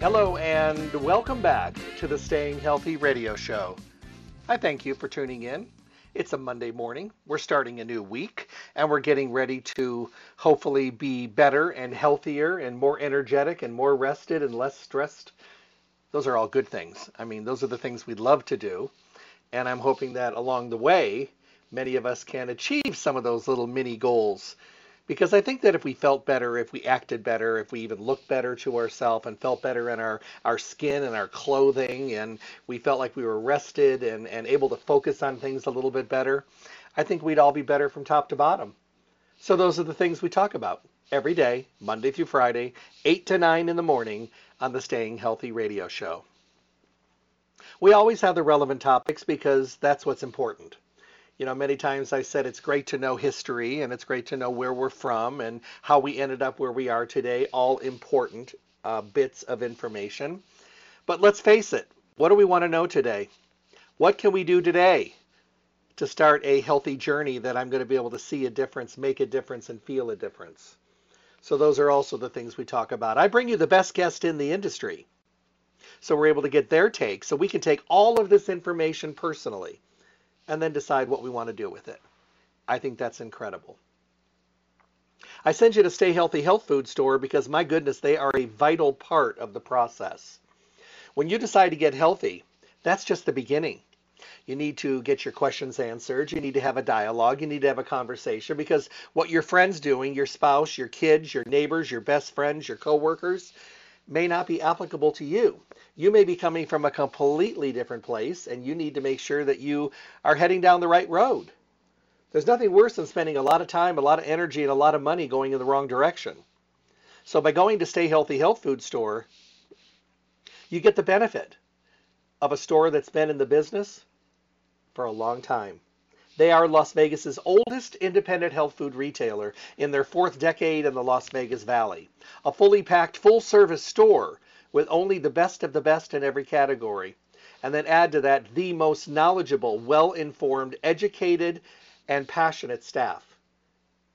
Hello, and welcome back to the Staying Healthy radio show. I thank you for tuning in. It's a Monday morning. We're starting a new week, and we're getting ready to hopefully be better and healthier and more energetic and more rested and less stressed. Those are all good things. I mean, those are the things we'd love to do. And I'm hoping that along the way, many of us can achieve some of those little mini goals because I think that if we felt better, if we acted better, if we even looked better to ourselves and felt better in our, our skin and our clothing, and we felt like we were rested and, and able to focus on things a little bit better, I think we'd all be better from top to bottom. So those are the things we talk about every day, Monday through Friday, 8 to 9 in the morning on the Staying Healthy radio show. We always have the relevant topics because that's what's important you know, many times I said it's great to know history and it's great to know where we're from and how we ended up where we are today, all important uh, bits of information. But let's face it, what do we want to know today? What can we do today to start a healthy journey that I'm going to be able to see a difference, make a difference, and feel a difference? So those are also the things we talk about. I bring you the best guest in the industry. So we're able to get their take. So we can take all of this information personally and then decide what we want to do with it. I think that's incredible. I send you to Stay Healthy Health Food Store because, my goodness, they are a vital part of the process. When you decide to get healthy, that's just the beginning. You need to get your questions answered. You need to have a dialogue. You need to have a conversation because what your friends doing, your spouse, your kids, your neighbors, your best friends, your coworkers, may not be applicable to you you may be coming from a completely different place and you need to make sure that you are heading down the right road. There's nothing worse than spending a lot of time, a lot of energy, and a lot of money going in the wrong direction. So by going to Stay Healthy Health Food Store, you get the benefit of a store that's been in the business for a long time. They are Las Vegas's oldest independent health food retailer in their fourth decade in the Las Vegas Valley. A fully packed, full-service store with only the best of the best in every category. And then add to that the most knowledgeable, well informed, educated, and passionate staff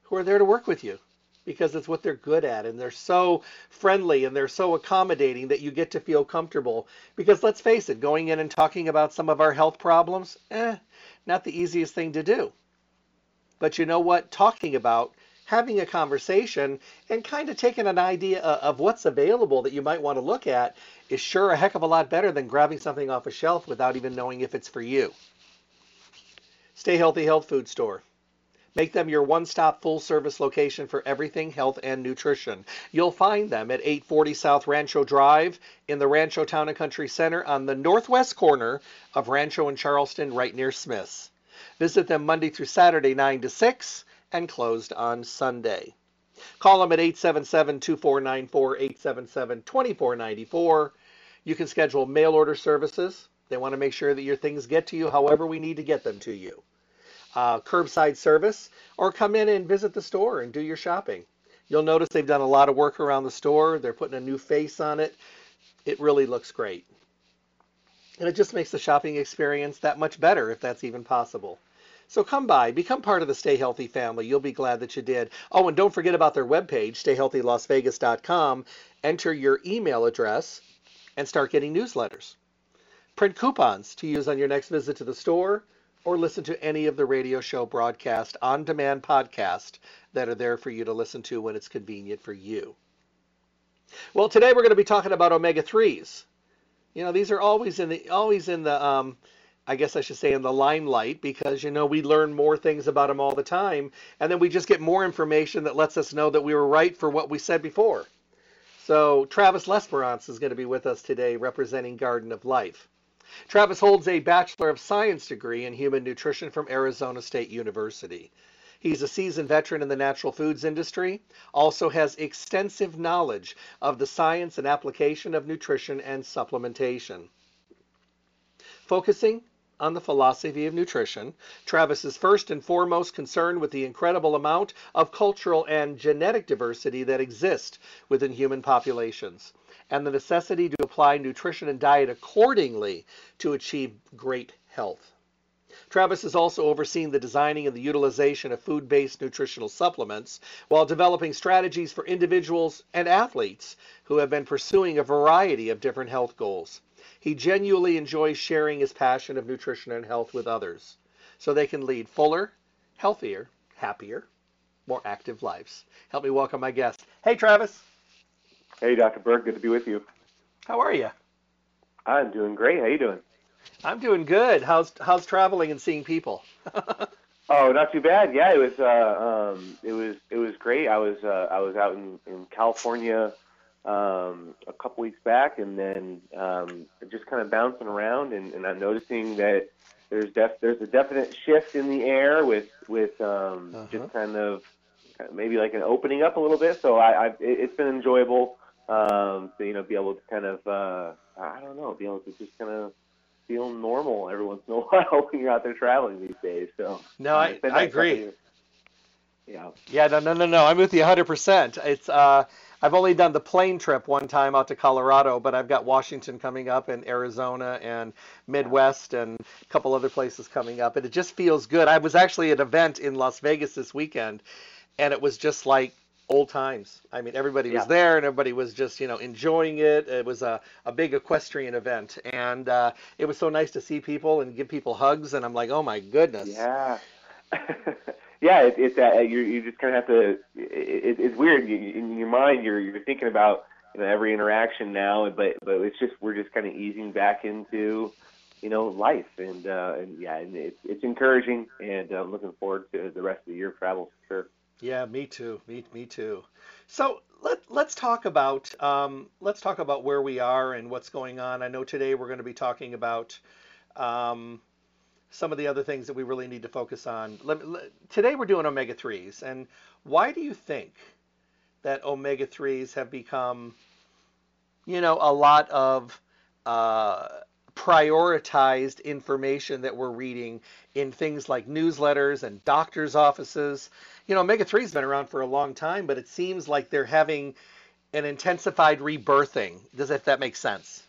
who are there to work with you because it's what they're good at and they're so friendly and they're so accommodating that you get to feel comfortable. Because let's face it going in and talking about some of our health problems eh not the easiest thing to do. But you know what? Talking about having a conversation and kind of taking an idea of what's available that you might want to look at is sure a heck of a lot better than grabbing something off a shelf without even knowing if it's for you. Stay Healthy Health Food Store. Make them your one-stop full-service location for everything health and nutrition. You'll find them at 840 South Rancho Drive in the Rancho Town and Country Center on the northwest corner of Rancho and Charleston right near Smith's. Visit them Monday through Saturday 9 to 6 and closed on Sunday. Call them at 877-2494, 877-2494. You can schedule mail order services. They want to make sure that your things get to you however we need to get them to you. Uh, curbside service, or come in and visit the store and do your shopping. You'll notice they've done a lot of work around the store. They're putting a new face on it. It really looks great. And it just makes the shopping experience that much better if that's even possible. So come by, become part of the Stay Healthy family. You'll be glad that you did. Oh, and don't forget about their webpage, stayhealthylasvegas.com. Enter your email address and start getting newsletters. Print coupons to use on your next visit to the store or listen to any of the radio show broadcast on demand podcast that are there for you to listen to when it's convenient for you. Well, today we're going to be talking about omega threes. You know, these are always in the always in the um, I guess I should say in the limelight because you know we learn more things about them all the time, and then we just get more information that lets us know that we were right for what we said before. So Travis Lesperance is going to be with us today, representing Garden of Life. Travis holds a Bachelor of Science degree in Human Nutrition from Arizona State University. He's a seasoned veteran in the natural foods industry, also has extensive knowledge of the science and application of nutrition and supplementation. Focusing on the philosophy of nutrition, Travis is first and foremost concerned with the incredible amount of cultural and genetic diversity that exists within human populations and the necessity to apply nutrition and diet accordingly to achieve great health. Travis has also overseen the designing and the utilization of food based nutritional supplements while developing strategies for individuals and athletes who have been pursuing a variety of different health goals. He genuinely enjoys sharing his passion of nutrition and health with others so they can lead fuller, healthier, happier, more active lives. Help me welcome my guest. Hey, Travis. Hey, Dr. Burke. Good to be with you. How are you? I'm doing great. How you doing? I'm doing good. How's how's traveling and seeing people? oh, not too bad. Yeah, it was uh, um, it was it was great. I was uh, I was out in in California um, a couple weeks back, and then um, just kind of bouncing around, and, and I'm noticing that there's def- there's a definite shift in the air with with um, uh-huh. just kind of maybe like an opening up a little bit. So I, I've, it's been enjoyable um, to you know be able to kind of uh, I don't know be able to just kind of feel normal every once in a while when you're out there traveling these days. So no, I, I agree. Yeah. Yeah. No. No. No. No. I'm with you 100. percent It's uh, I've only done the plane trip one time out to Colorado, but I've got Washington coming up and Arizona and Midwest and a couple other places coming up, and it just feels good. I was actually at an event in Las Vegas this weekend, and it was just like old times. I mean, everybody was there and everybody was just, you know, enjoying it. It was a, a big equestrian event. And uh, it was so nice to see people and give people hugs. And I'm like, oh my goodness. Yeah. yeah, it, it's uh, you you just kind of have to. It, it's weird you, in your mind. You're you're thinking about you know every interaction now, but but it's just we're just kind of easing back into you know life, and uh, and yeah, and it's it's encouraging, and I'm looking forward to the rest of the year travel for sure. Yeah, me too. Me, me too. So let let's talk about um, let's talk about where we are and what's going on. I know today we're going to be talking about um, some of the other things that we really need to focus on. Let, let, today we're doing omega threes, and why do you think that omega threes have become, you know, a lot of uh, prioritized information that we're reading in things like newsletters and doctors' offices? you know, omega 3 has been around for a long time, but it seems like they're having an intensified rebirthing. Does if that makes sense?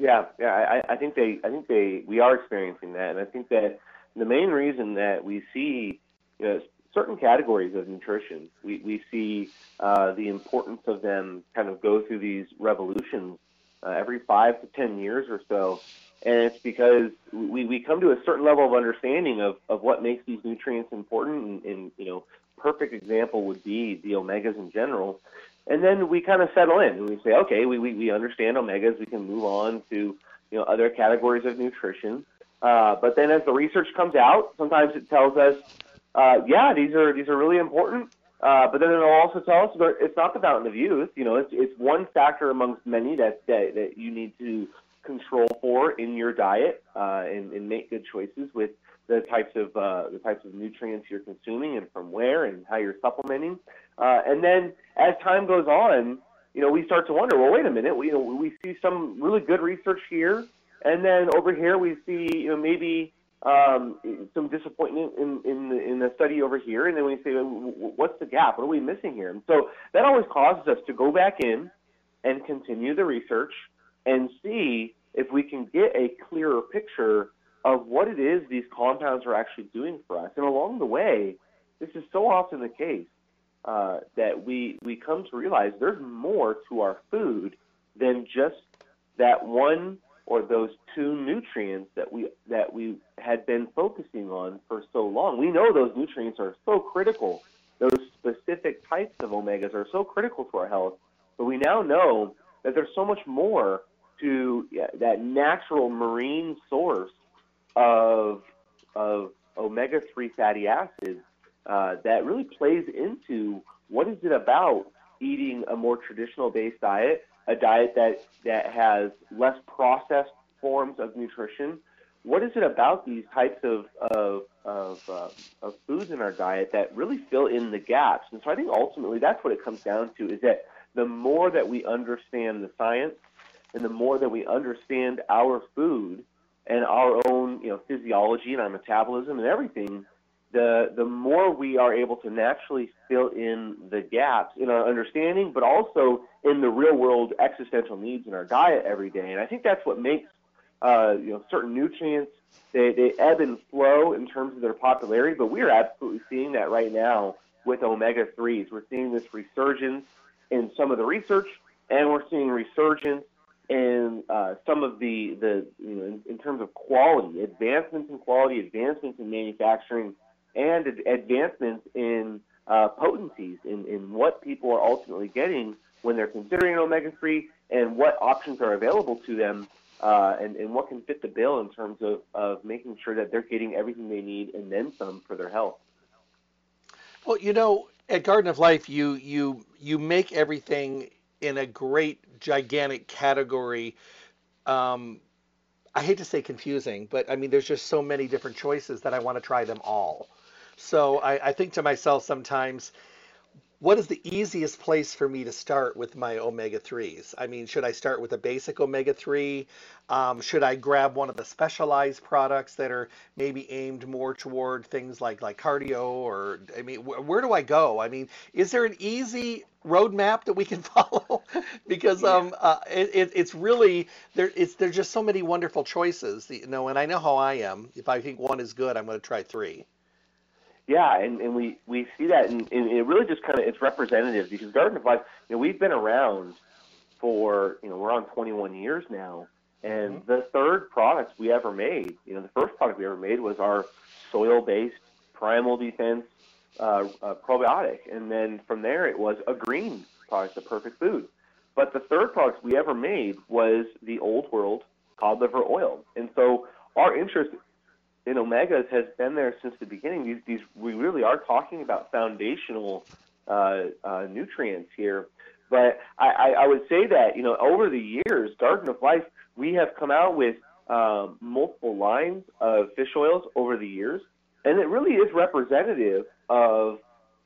Yeah, yeah, I, I think they, I think they, we are experiencing that, and I think that the main reason that we see, you know, certain categories of nutrition, we we see uh, the importance of them kind of go through these revolutions uh, every five to ten years or so, and it's because we, we come to a certain level of understanding of, of what makes these nutrients important and, and you know perfect example would be the omegas in general and then we kind of settle in and we say okay we, we, we understand omegas we can move on to you know other categories of nutrition uh, but then as the research comes out sometimes it tells us uh, yeah these are these are really important uh, but then it'll also tell us it's not the fountain of youth you know it's, it's one factor amongst many that, that, that you need to control for in your diet uh, and, and, make good choices with the types of uh, the types of nutrients you're consuming and from where and how you're supplementing. Uh, and then as time goes on, you know, we start to wonder, well, wait a minute, we you know, we see some really good research here, and then over here we see you know maybe um, some disappointment in in the, in the study over here, and then we say, what's the gap? What are we missing here? And so that always causes us to go back in and continue the research and see if we can get a clearer picture of what it is these compounds are actually doing for us. And along the way, this is so often the case uh, that we we come to realize there's more to our food than just that one or those two nutrients that we that we had been focusing on for so long. We know those nutrients are so critical. Those specific types of omegas are so critical to our health But we now know that there's so much more to yeah, that natural marine source of of omega three fatty acids uh, that really plays into what is it about eating a more traditional based diet, a diet that that has less processed forms of nutrition. What is it about these types of of of, uh, of foods in our diet that really fill in the gaps? And so I think ultimately that's what it comes down to is that the more that we understand the science and the more that we understand our food and our own you know physiology and our metabolism and everything, the the more we are able to naturally fill in the gaps in our understanding, but also in the real world existential needs in our diet every day. And I think that's what makes uh, you know certain nutrients they, they ebb and flow in terms of their popularity, but we are absolutely seeing that right now with omega threes. We're seeing this resurgence in some of the research, and we're seeing resurgence in uh, some of the the you know in, in terms of quality, advancements in quality, advancements in manufacturing and advancements in uh, potencies in, in what people are ultimately getting when they're considering omega 3 and what options are available to them uh, and, and what can fit the bill in terms of, of making sure that they're getting everything they need and then some for their health. Well, you know, at Garden of Life, you you you make everything in a great gigantic category um, I hate to say confusing, but I mean, there's just so many different choices that I want to try them all. So I, I think to myself sometimes, what is the easiest place for me to start with my omega 3s? I mean, should I start with a basic omega 3? Um, should I grab one of the specialized products that are maybe aimed more toward things like like cardio or I mean, wh- where do I go? I mean, is there an easy roadmap that we can follow? because um, uh, it, it, it's really there. It's there's just so many wonderful choices. You know, and I know how I am. If I think one is good, I'm going to try three. Yeah, and, and we, we see that, and, and it really just kind of it's representative because Garden of Life, you know, we've been around for you know we're on 21 years now, and mm-hmm. the third product we ever made, you know, the first product we ever made was our soil-based primal defense uh, uh, probiotic, and then from there it was a green product, the perfect food. But the third product we ever made was the old world cod liver oil, and so our interest in omegas has been there since the beginning. These, these we really are talking about foundational uh, uh, nutrients here. But I, I, I would say that you know over the years, Garden of Life, we have come out with um, multiple lines of fish oils over the years, and it really is representative of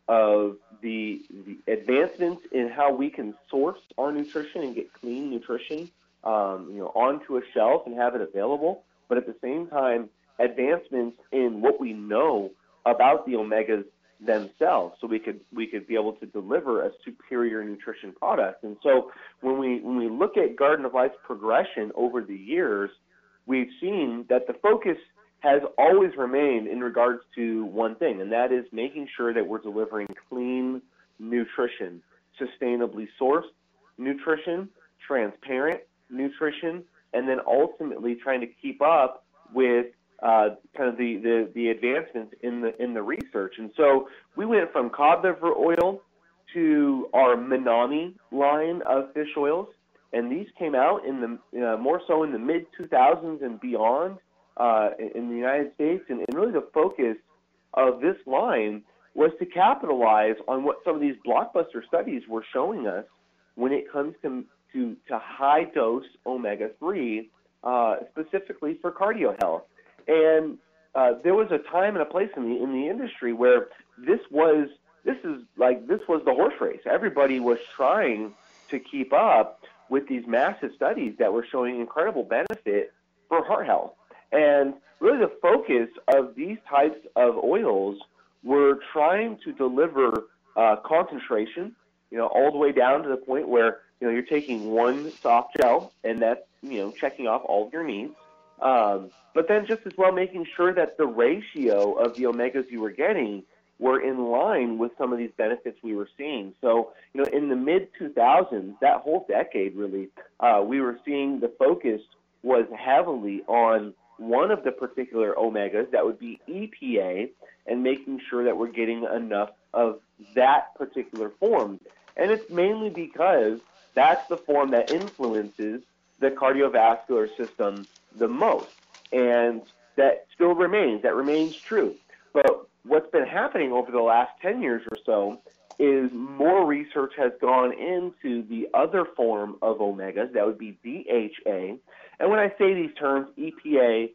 of the, the advancements in how we can source our nutrition and get clean nutrition, um, you know, onto a shelf and have it available. But at the same time, advancements in what we know about the omegas themselves so we could we could be able to deliver a superior nutrition product. And so when we when we look at garden of life's progression over the years we've seen that the focus has always remained in regards to one thing and that is making sure that we're delivering clean nutrition sustainably sourced nutrition transparent nutrition and then ultimately trying to keep up with uh, kind of the, the, the advancements in the in the research. And so we went from cod liver oil to our Minami line of fish oils, and these came out in the uh, more so in the mid 2000s and beyond uh, in the United States. And, and really the focus of this line was to capitalize on what some of these blockbuster studies were showing us when it comes to to, to high dose omega 3, uh, specifically for cardio health. And uh, there was a time and a place in the in the industry where this was this is like this was the horse race. Everybody was trying to keep up with these massive studies that were showing incredible benefit for heart health. And really, the focus of these types of oils were trying to deliver uh, concentration, you know, all the way down to the point where you know you're taking one soft gel and that's you know checking off all of your needs. Um, but then just as well making sure that the ratio of the omegas you were getting were in line with some of these benefits we were seeing. So, you know, in the mid 2000s, that whole decade really, uh, we were seeing the focus was heavily on one of the particular omegas, that would be EPA, and making sure that we're getting enough of that particular form. And it's mainly because that's the form that influences the cardiovascular system the most. And that still remains, that remains true. But what's been happening over the last 10 years or so is more research has gone into the other form of omegas, that would be DHA. And when I say these terms, EPA,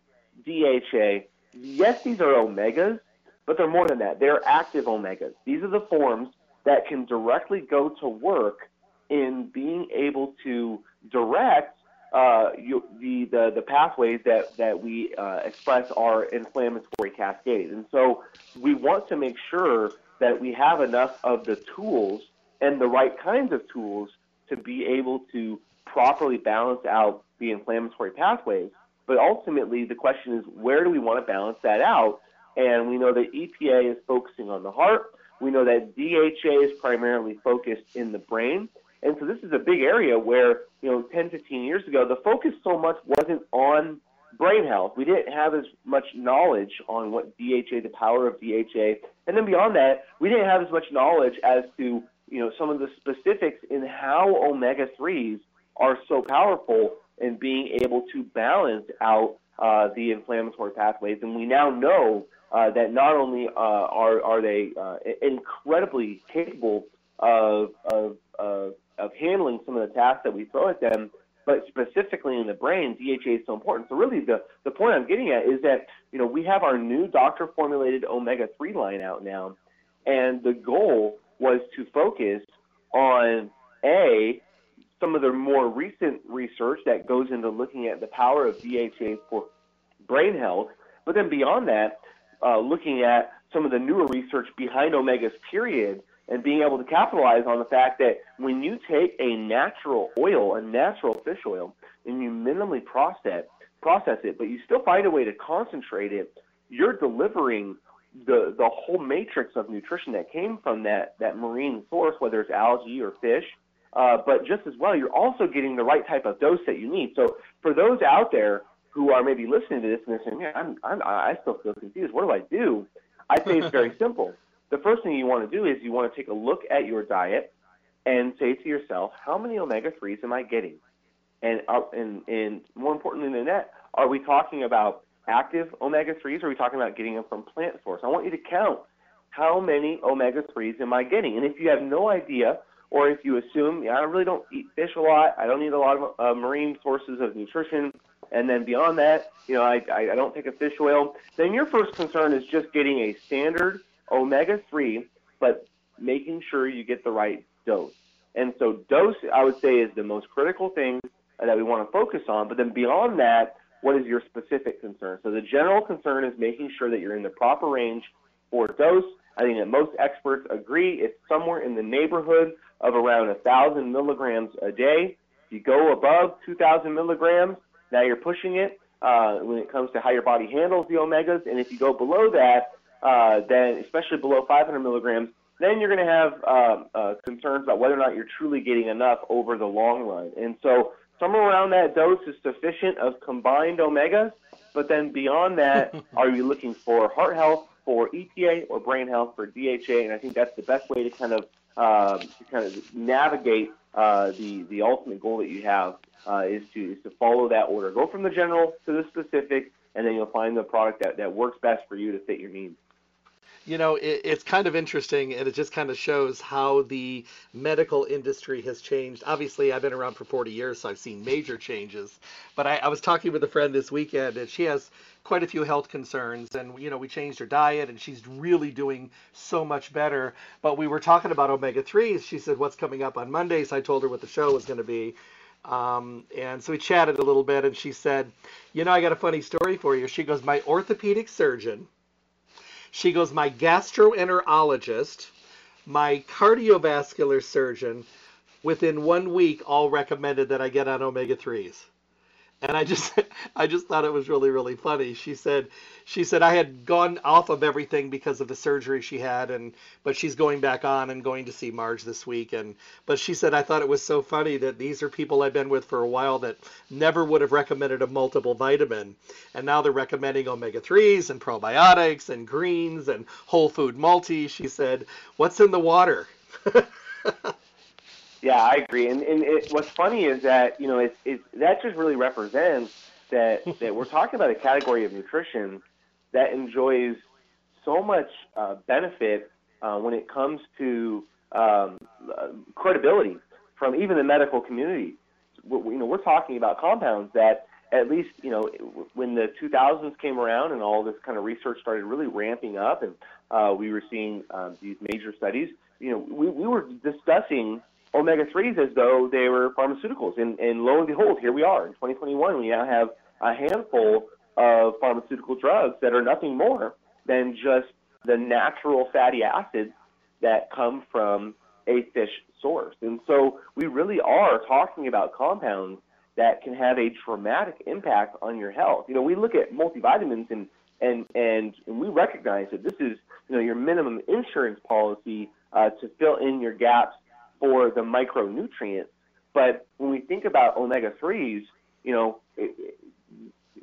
DHA, yes, these are omegas, but they're more than that. They're active omegas. These are the forms that can directly go to work in being able to direct uh, you, the, the, the pathways that, that we uh, express are inflammatory cascade. And so we want to make sure that we have enough of the tools and the right kinds of tools to be able to properly balance out the inflammatory pathways. But ultimately, the question is where do we want to balance that out? And we know that EPA is focusing on the heart. We know that DHA is primarily focused in the brain. And so this is a big area where, you know, 10, 15 years ago, the focus so much wasn't on brain health. We didn't have as much knowledge on what DHA, the power of DHA. And then beyond that, we didn't have as much knowledge as to, you know, some of the specifics in how omega 3s are so powerful in being able to balance out uh, the inflammatory pathways. And we now know uh, that not only uh, are, are they uh, incredibly capable of, of, of of handling some of the tasks that we throw at them, but specifically in the brain, DHA is so important. So really, the the point I'm getting at is that you know we have our new doctor formulated omega three line out now, and the goal was to focus on a some of the more recent research that goes into looking at the power of DHA for brain health, but then beyond that, uh, looking at some of the newer research behind omegas period and being able to capitalize on the fact that when you take a natural oil, a natural fish oil, and you minimally process process it, but you still find a way to concentrate it, you're delivering the the whole matrix of nutrition that came from that that marine source, whether it's algae or fish. Uh, but just as well, you're also getting the right type of dose that you need. So for those out there who are maybe listening to this and they're saying, "Man, I'm, I'm I still feel confused. What do I do?" I say it's very simple the first thing you want to do is you want to take a look at your diet and say to yourself, how many omega 3s am I getting? And, uh, and, and more importantly than that, are we talking about active omega 3s or are we talking about getting them from plant source? I want you to count how many omega 3s am I getting? And if you have no idea, or if you assume, yeah, I really don't eat fish a lot, I don't eat a lot of uh, marine sources of nutrition, and then beyond that, you know, I, I, I don't take a fish oil, then your first concern is just getting a standard omega 3, but making sure you get the right dose. And so, dose, I would say, is the most critical thing that we want to focus on. But then beyond that, what is your specific concern? So, the general concern is making sure that you're in the proper range for dose. I think that most experts agree it's somewhere in the neighborhood of around 1,000 milligrams a day. If you go above 2,000 milligrams, now you're pushing it uh, when it comes to how your body handles the omegas. And if you go below that, uh, then especially below 500 milligrams, then you're going to have uh, uh, concerns about whether or not you're truly getting enough over the long run. And so somewhere around that dose is sufficient of combined omegas. But then beyond that, are you looking for heart health for EPA or brain health for DHA? And I think that's the best way to kind of uh, to kind of navigate uh, the the ultimate goal that you have uh, is to is to follow that order. Go from the general to the specific, and then you'll find the product that, that works best for you to fit your needs you know, it, it's kind of interesting, and it just kind of shows how the medical industry has changed. Obviously, I've been around for 40 years, so I've seen major changes. But I, I was talking with a friend this weekend, and she has quite a few health concerns, and you know, we changed her diet, and she's really doing so much better. But we were talking about omega 3s. She said, "What's coming up on Mondays?" I told her what the show was going to be. Um, and so we chatted a little bit, and she said, "You know, I got a funny story for you." She goes, "My orthopedic surgeon she goes, my gastroenterologist, my cardiovascular surgeon, within one week all recommended that I get on omega 3s and I just I just thought it was really really funny. She said she said I had gone off of everything because of the surgery she had and but she's going back on and going to see Marge this week and but she said I thought it was so funny that these are people I've been with for a while that never would have recommended a multiple vitamin and now they're recommending omega 3s and probiotics and greens and whole food multi. She said, "What's in the water?" Yeah, I agree. And, and it, what's funny is that you know it, it, that just really represents that that we're talking about a category of nutrition that enjoys so much uh, benefit uh, when it comes to um, uh, credibility from even the medical community. We, you know, we're talking about compounds that at least you know when the 2000s came around and all this kind of research started really ramping up and uh, we were seeing um, these major studies you know we, we were discussing omega 3s as though they were pharmaceuticals. And, and lo and behold here we are in 2021 we now have a handful of pharmaceutical drugs that are nothing more than just the natural fatty acids that come from a fish source. And so we really are talking about compounds that can have a dramatic impact on your health. You know, we look at multivitamins and and and, and we recognize that this is you know your minimum insurance policy uh, to fill in your gaps for the micronutrients. But when we think about omega threes, you know, it, it,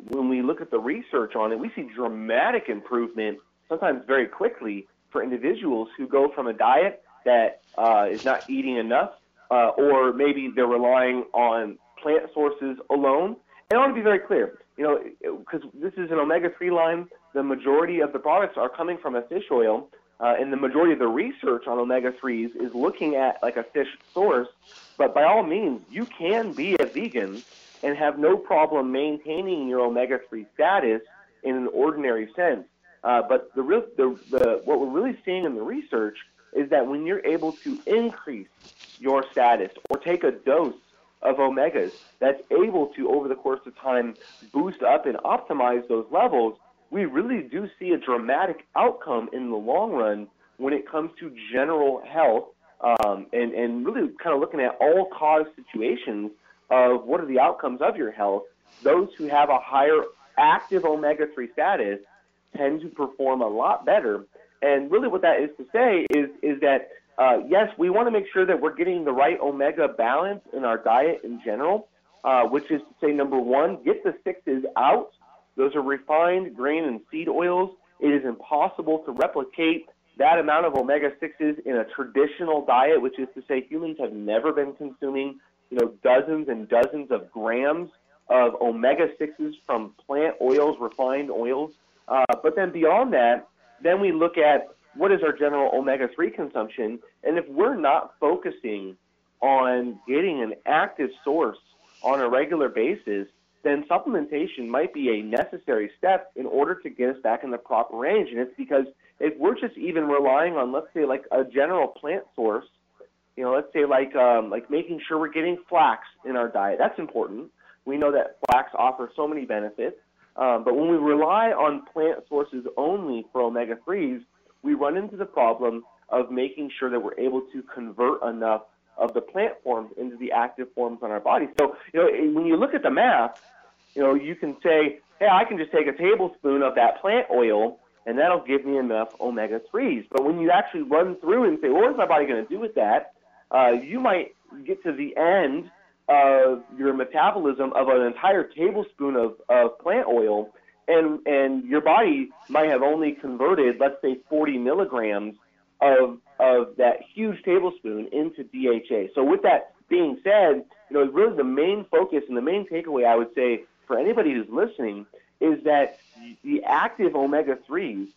when we look at the research on it, we see dramatic improvement, sometimes very quickly, for individuals who go from a diet that uh, is not eating enough, uh, or maybe they're relying on plant sources alone. And I want to be very clear, you know, because this is an omega-3 line, the majority of the products are coming from a fish oil, uh, and the majority of the research on omega-3s is looking at like a fish source. But by all means, you can be a vegan and have no problem maintaining your omega-3 status in an ordinary sense. Uh, but the, real, the, the, what we're really seeing in the research is that when you're able to increase your status or take a dose of omegas that's able to, over the course of time, boost up and optimize those levels, we really do see a dramatic outcome in the long run when it comes to general health um, and, and really kind of looking at all cause situations of what are the outcomes of your health. Those who have a higher active omega 3 status tend to perform a lot better. And really, what that is to say is, is that uh, yes, we want to make sure that we're getting the right omega balance in our diet in general, uh, which is to say, number one, get the sixes out. Those are refined grain and seed oils. It is impossible to replicate that amount of omega 6s in a traditional diet, which is to say, humans have never been consuming, you know, dozens and dozens of grams of omega 6s from plant oils, refined oils. Uh, but then beyond that, then we look at what is our general omega 3 consumption? And if we're not focusing on getting an active source on a regular basis, then supplementation might be a necessary step in order to get us back in the proper range. And it's because if we're just even relying on, let's say, like a general plant source, you know, let's say like um, like making sure we're getting flax in our diet. That's important. We know that flax offers so many benefits. Um, but when we rely on plant sources only for omega 3s, we run into the problem of making sure that we're able to convert enough of the plant forms into the active forms on our body. So, you know, when you look at the math, you know, you can say, hey, I can just take a tablespoon of that plant oil and that'll give me enough omega 3s. But when you actually run through and say, well, what is my body going to do with that? Uh, you might get to the end of your metabolism of an entire tablespoon of, of plant oil and and your body might have only converted, let's say, 40 milligrams of of that huge tablespoon into DHA. So with that being said, you know, really the main focus and the main takeaway I would say for anybody who's listening is that the active omega 3s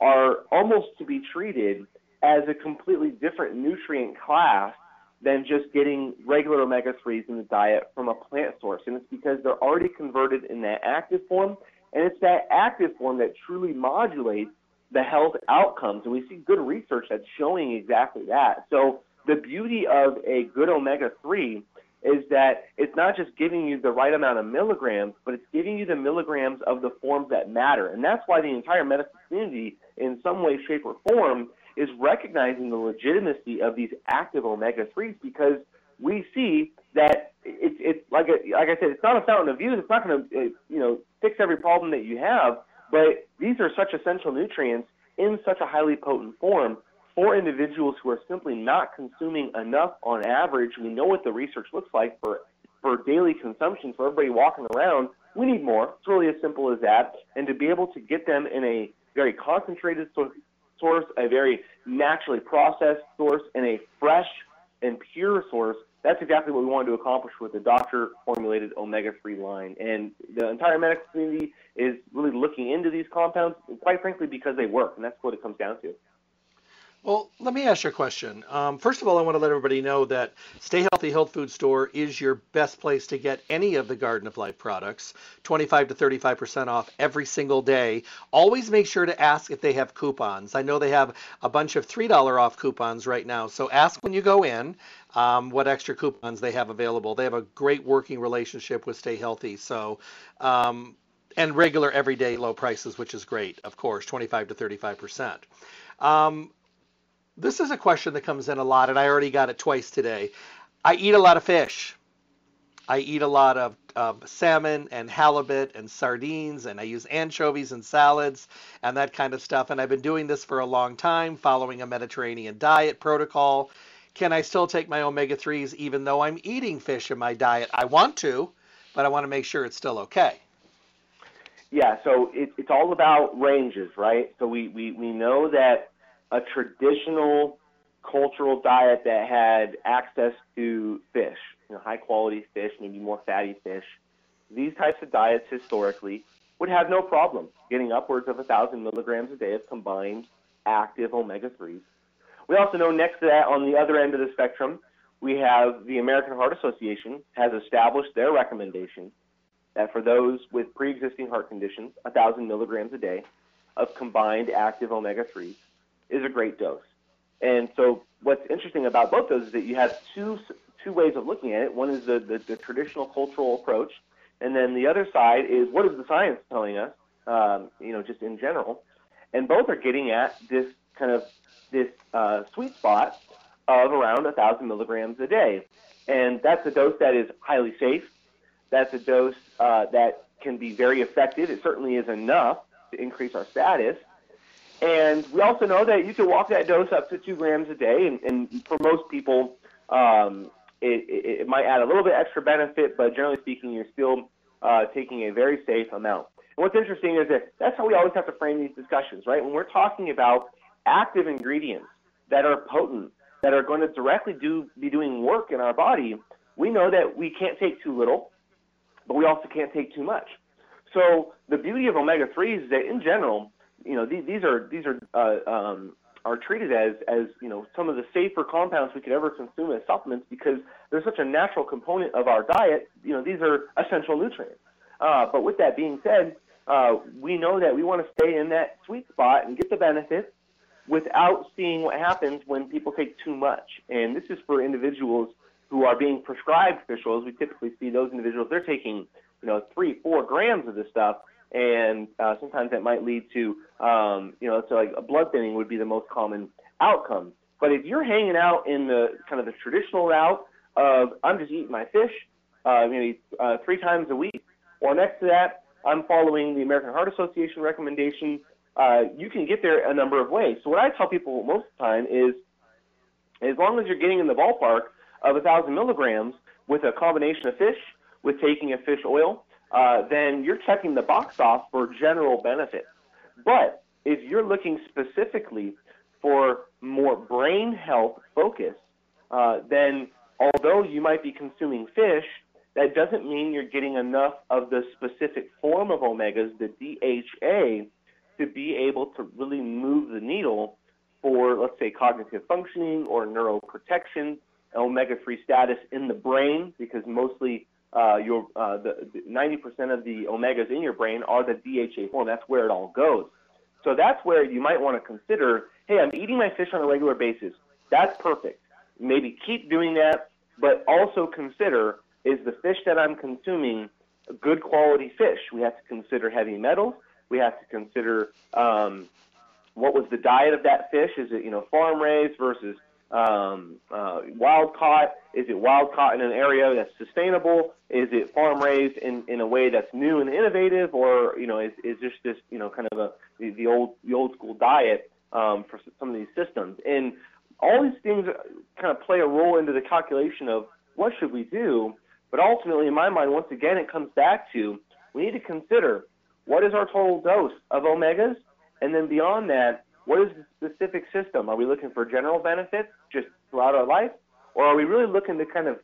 are almost to be treated as a completely different nutrient class than just getting regular omega 3s in the diet from a plant source. And it's because they're already converted in that active form and it's that active form that truly modulates the health outcomes. And we see good research that's showing exactly that. So the beauty of a good omega 3 is that it's not just giving you the right amount of milligrams, but it's giving you the milligrams of the forms that matter. And that's why the entire medical community, in some way, shape, or form, is recognizing the legitimacy of these active omega 3s because we see that it's it's like a, like I said, it's not a fountain of youth. It's not going to you know fix every problem that you have, but these are such essential nutrients in such a highly potent form for individuals who are simply not consuming enough on average. We know what the research looks like for for daily consumption for everybody walking around. We need more. It's really as simple as that, and to be able to get them in a very concentrated source, a very naturally processed source, and a fresh and pure source, that's exactly what we wanted to accomplish with the doctor formulated omega 3 line. And the entire medical community is really looking into these compounds, quite frankly, because they work. And that's what it comes down to. Well, let me ask you a question. Um, first of all, I want to let everybody know that Stay Healthy Health Food Store is your best place to get any of the Garden of Life products, 25 to 35% off every single day. Always make sure to ask if they have coupons. I know they have a bunch of $3 off coupons right now, so ask when you go in um, what extra coupons they have available. They have a great working relationship with Stay Healthy, so um, and regular everyday low prices, which is great, of course, 25 to 35%. Um, this is a question that comes in a lot, and I already got it twice today. I eat a lot of fish. I eat a lot of salmon and halibut and sardines, and I use anchovies in salads and that kind of stuff. And I've been doing this for a long time, following a Mediterranean diet protocol. Can I still take my omega 3s even though I'm eating fish in my diet? I want to, but I want to make sure it's still okay. Yeah, so it, it's all about ranges, right? So we, we, we know that a traditional cultural diet that had access to fish, you know, high quality fish, maybe more fatty fish. These types of diets historically would have no problem getting upwards of a thousand milligrams a day of combined active omega 3s. We also know next to that, on the other end of the spectrum, we have the American Heart Association has established their recommendation that for those with pre-existing heart conditions, 1,000 milligrams a day of combined active omega 3s is a great dose. And so what's interesting about both those is that you have two two ways of looking at it. One is the, the, the traditional cultural approach, and then the other side is what is the science telling us, um, you know, just in general. And both are getting at this kind of this uh, sweet spot of around 1,000 milligrams a day. And that's a dose that is highly safe. That's a dose uh, that can be very effective. It certainly is enough to increase our status. And we also know that you can walk that dose up to two grams a day, and, and for most people, um, it, it, it, might add a little bit extra benefit, but generally speaking, you're still uh, taking a very safe amount. And what's interesting is that that's how we always have to frame these discussions, right? When we're talking about active ingredients that are potent, that are going to directly do be doing work in our body, we know that we can't take too little, but we also can't take too much. So the beauty of omega 3s is that in general, you know, these, these are these are uh, um, are treated as as you know some of the safer compounds we could ever consume as supplements because they're such a natural component of our diet. You know, these are essential nutrients. Uh, but with that being said, uh, we know that we want to stay in that sweet spot and get the benefits without seeing what happens when people take too much. And this is for individuals who are being prescribed fish oils. We typically see those individuals they're taking you know three, four grams of this stuff and uh, sometimes that might lead to, um, you know, so like a blood thinning would be the most common outcome. But if you're hanging out in the kind of the traditional route of I'm just eating my fish, uh, maybe uh, three times a week, or next to that, I'm following the American Heart Association recommendation. Uh, you can get there a number of ways. So what I tell people most of the time is, as long as you're getting in the ballpark of a thousand milligrams with a combination of fish, with taking a fish oil, uh, then you're checking the box off for general benefits. But if you're looking specifically for more brain health focus, uh, then although you might be consuming fish, that doesn't mean you're getting enough of the specific form of omegas, the DHA, to be able to really move the needle for, let's say, cognitive functioning or neuroprotection, omega 3 status in the brain, because mostly uh, your uh, the, the 90% of the omegas in your brain are the DHA form. That's where it all goes. So that's where you might want to consider, hey, I'm eating my fish on a regular basis. That's perfect. Maybe keep doing that, but also consider is the fish that I'm consuming good quality fish? We have to consider heavy metals. We have to consider um, what was the diet of that fish? Is it you know farm raised versus um, uh, wild caught? Is it wild caught in an area that's sustainable? Is it farm raised in, in a way that's new and innovative, or you know, is, is just this you know kind of a the, the old the old school diet um, for some of these systems? And all these things kind of play a role into the calculation of what should we do. But ultimately, in my mind, once again, it comes back to we need to consider what is our total dose of omegas, and then beyond that, what is the specific system? Are we looking for general benefits just throughout our life? or are we really looking to kind of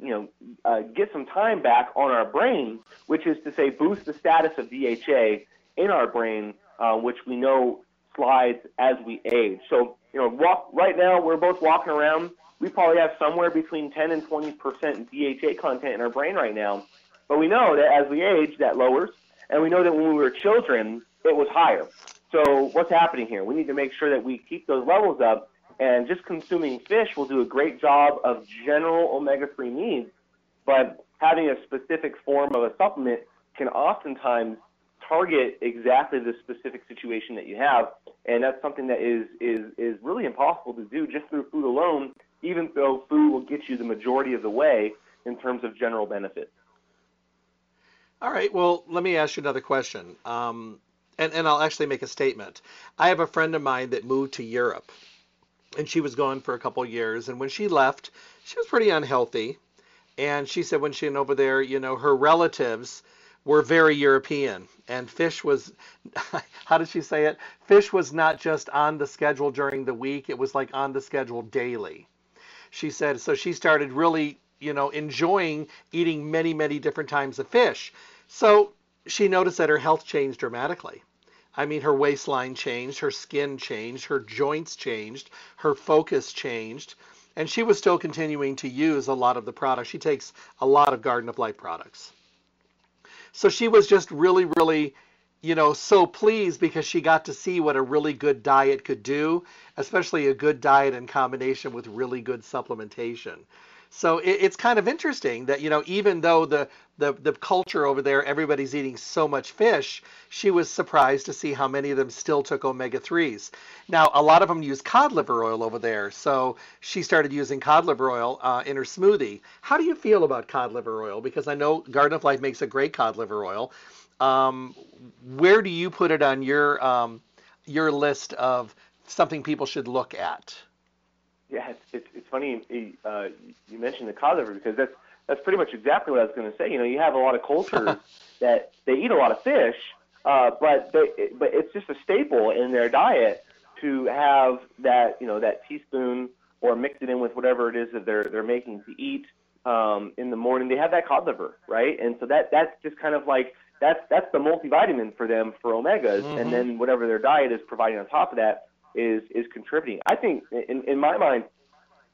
you know uh, get some time back on our brain, which is to say boost the status of DHA in our brain, uh, which we know slides as we age. So you know, walk, right now we're both walking around. We probably have somewhere between 10 and 20 percent DHA content in our brain right now, but we know that as we age, that lowers, and we know that when we were children, it was higher. So what's happening here? We need to make sure that we keep those levels up, and just consuming fish will do a great job of general omega-3 needs, but having a specific form of a supplement can oftentimes target exactly the specific situation that you have, and that's something that is is is really impossible to do just through food alone. Even though food will get you the majority of the way in terms of general benefit. All right. Well, let me ask you another question. Um, and, and I'll actually make a statement. I have a friend of mine that moved to Europe, and she was gone for a couple years. And when she left, she was pretty unhealthy. And she said when she went over there, you know, her relatives were very European, and fish was, how did she say it? Fish was not just on the schedule during the week; it was like on the schedule daily. She said so. She started really, you know, enjoying eating many, many different types of fish. So she noticed that her health changed dramatically. I mean, her waistline changed, her skin changed, her joints changed, her focus changed, and she was still continuing to use a lot of the products. She takes a lot of Garden of Life products. So she was just really, really, you know, so pleased because she got to see what a really good diet could do, especially a good diet in combination with really good supplementation. So it, it's kind of interesting that you know even though the, the the culture over there everybody's eating so much fish, she was surprised to see how many of them still took omega threes. Now a lot of them use cod liver oil over there, so she started using cod liver oil uh, in her smoothie. How do you feel about cod liver oil? Because I know Garden of Life makes a great cod liver oil. Um, where do you put it on your um, your list of something people should look at? Yeah, it's, it's, it's funny uh, you mentioned the cod liver because that's that's pretty much exactly what I was going to say. You know, you have a lot of cultures that they eat a lot of fish, uh, but they, but it's just a staple in their diet to have that you know that teaspoon or mix it in with whatever it is that they're they're making to eat um, in the morning. They have that cod liver, right? And so that that's just kind of like that's that's the multivitamin for them for omegas, mm-hmm. and then whatever their diet is providing on top of that is is contributing. I think in, in my mind,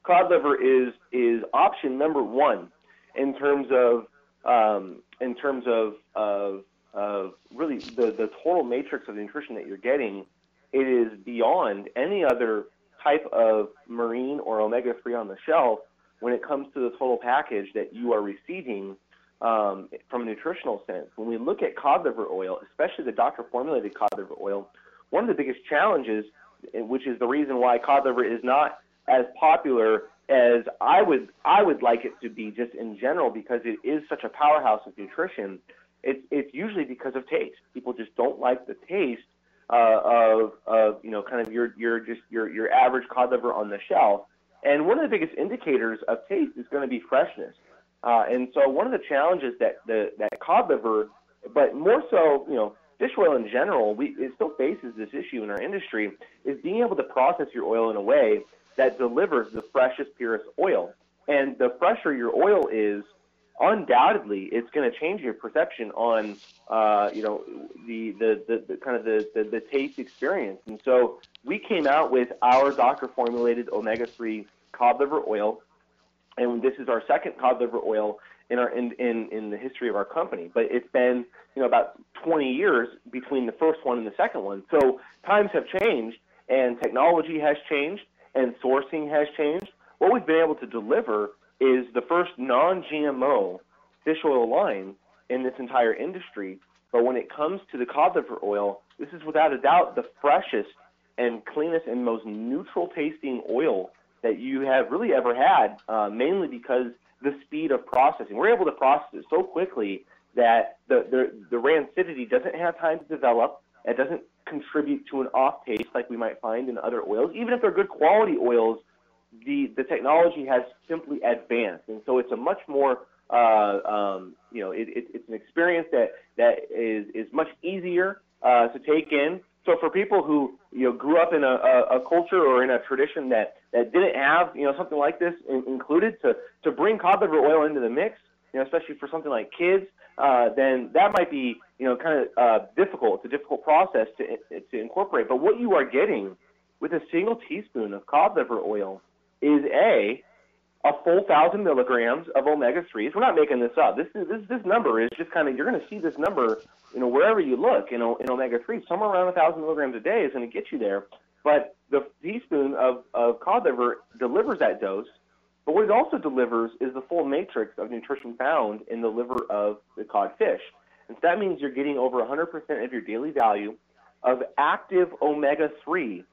cod liver is is option number one in terms of um, in terms of, of of really the the total matrix of the nutrition that you're getting. It is beyond any other type of marine or omega three on the shelf when it comes to the total package that you are receiving um, from a nutritional sense. When we look at cod liver oil, especially the doctor formulated cod liver oil, one of the biggest challenges which is the reason why cod liver is not as popular as I would I would like it to be just in general because it is such a powerhouse of nutrition. It's it's usually because of taste. People just don't like the taste uh, of of you know kind of your your just your your average cod liver on the shelf. And one of the biggest indicators of taste is going to be freshness. Uh, and so one of the challenges that the that cod liver, but more so you know fish oil in general, we, it still faces this issue in our industry, is being able to process your oil in a way that delivers the freshest, purest oil. And the fresher your oil is, undoubtedly, it's going to change your perception on, uh, you know, the, the, the, the, kind of the, the, the taste experience. And so we came out with our doctor formulated omega-3 cod liver oil, and this is our second cod liver oil in our in, in in the history of our company. But it's been you know about 20 years between the first one and the second one. So times have changed, and technology has changed, and sourcing has changed. What we've been able to deliver is the first non-GMO fish oil line in this entire industry. But when it comes to the cod liver oil, this is without a doubt the freshest and cleanest and most neutral tasting oil that you have really ever had, uh, mainly because the speed of processing. We're able to process it so quickly that the, the, the rancidity doesn't have time to develop. It doesn't contribute to an off taste like we might find in other oils. Even if they're good quality oils, the, the technology has simply advanced. And so it's a much more, uh, um, you know, it, it, it's an experience that, that is, is much easier uh, to take in So for people who you know grew up in a, a, a culture or in a tradition that that didn't have you know something like this in, included, to to bring cod liver oil into the mix, you know, especially for something like kids, uh, then that might be you know kind of uh, difficult. It's a difficult process to to incorporate. But what you are getting with a single teaspoon of cod liver oil is a a full thousand milligrams of omega threes. We're not making this up. This is this this number is just kind of you're going to see this number, you know, wherever you look in, in omega threes. Somewhere around a thousand milligrams a day is going to get you there. But the teaspoon of, of cod liver delivers that dose. But what it also delivers is the full matrix of nutrition found in the liver of the cod fish. And so that means you're getting over 100% of your daily value of active omega 3.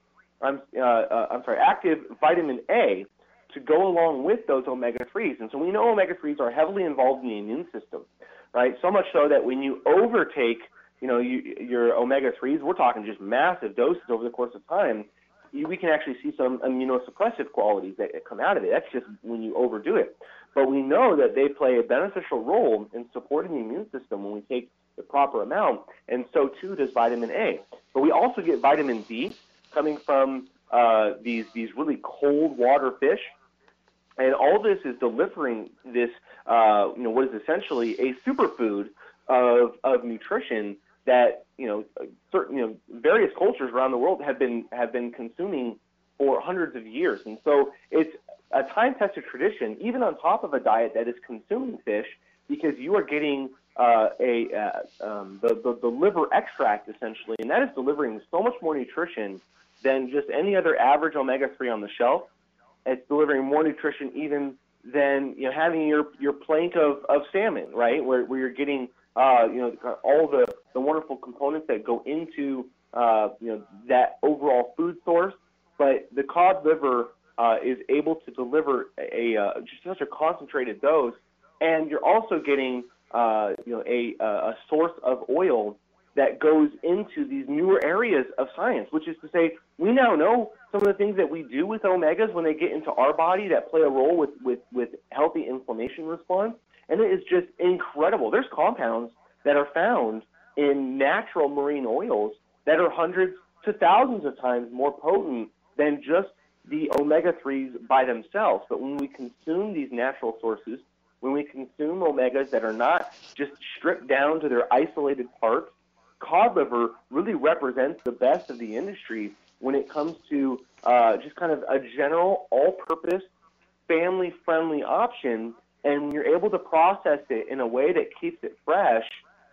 I'm, uh, uh, I'm sorry, active vitamin A to go along with those omega 3s. And so we know omega 3s are heavily involved in the immune system, right? So much so that when you overtake, you know, you, your omega 3s, we're talking just massive doses over the course of time. You, we can actually see some immunosuppressive qualities that come out of it. That's just when you overdo it. But we know that they play a beneficial role in supporting the immune system when we take the proper amount, and so too does vitamin A. But we also get vitamin D coming from uh, these these really cold water fish and all this is delivering this, uh, you know, what is essentially a superfood of, of nutrition that, you know, certain, you know, various cultures around the world have been, have been consuming for hundreds of years. And so it's a time tested tradition, even on top of a diet that is consuming fish, because you are getting uh, a uh, um, the, the, the liver extract essentially, and that is delivering so much more nutrition than just any other average omega three on the shelf it's delivering more nutrition even than you know having your your plank of, of salmon, right? Where where you're getting uh, you know all the, the wonderful components that go into uh, you know that overall food source. But the cod liver uh, is able to deliver a, a uh, just such a concentrated dose, and you're also getting uh, you know a a source of oil that goes into these newer areas of science, which is to say, we now know some of the things that we do with omegas when they get into our body that play a role with, with, with healthy inflammation response. And it is just incredible. There's compounds that are found in natural marine oils that are hundreds to thousands of times more potent than just the omega 3s by themselves. But when we consume these natural sources, when we consume omegas that are not just stripped down to their isolated parts, cod liver really represents the best of the industry when it comes to uh, just kind of a general, all-purpose, family-friendly option. And you're able to process it in a way that keeps it fresh,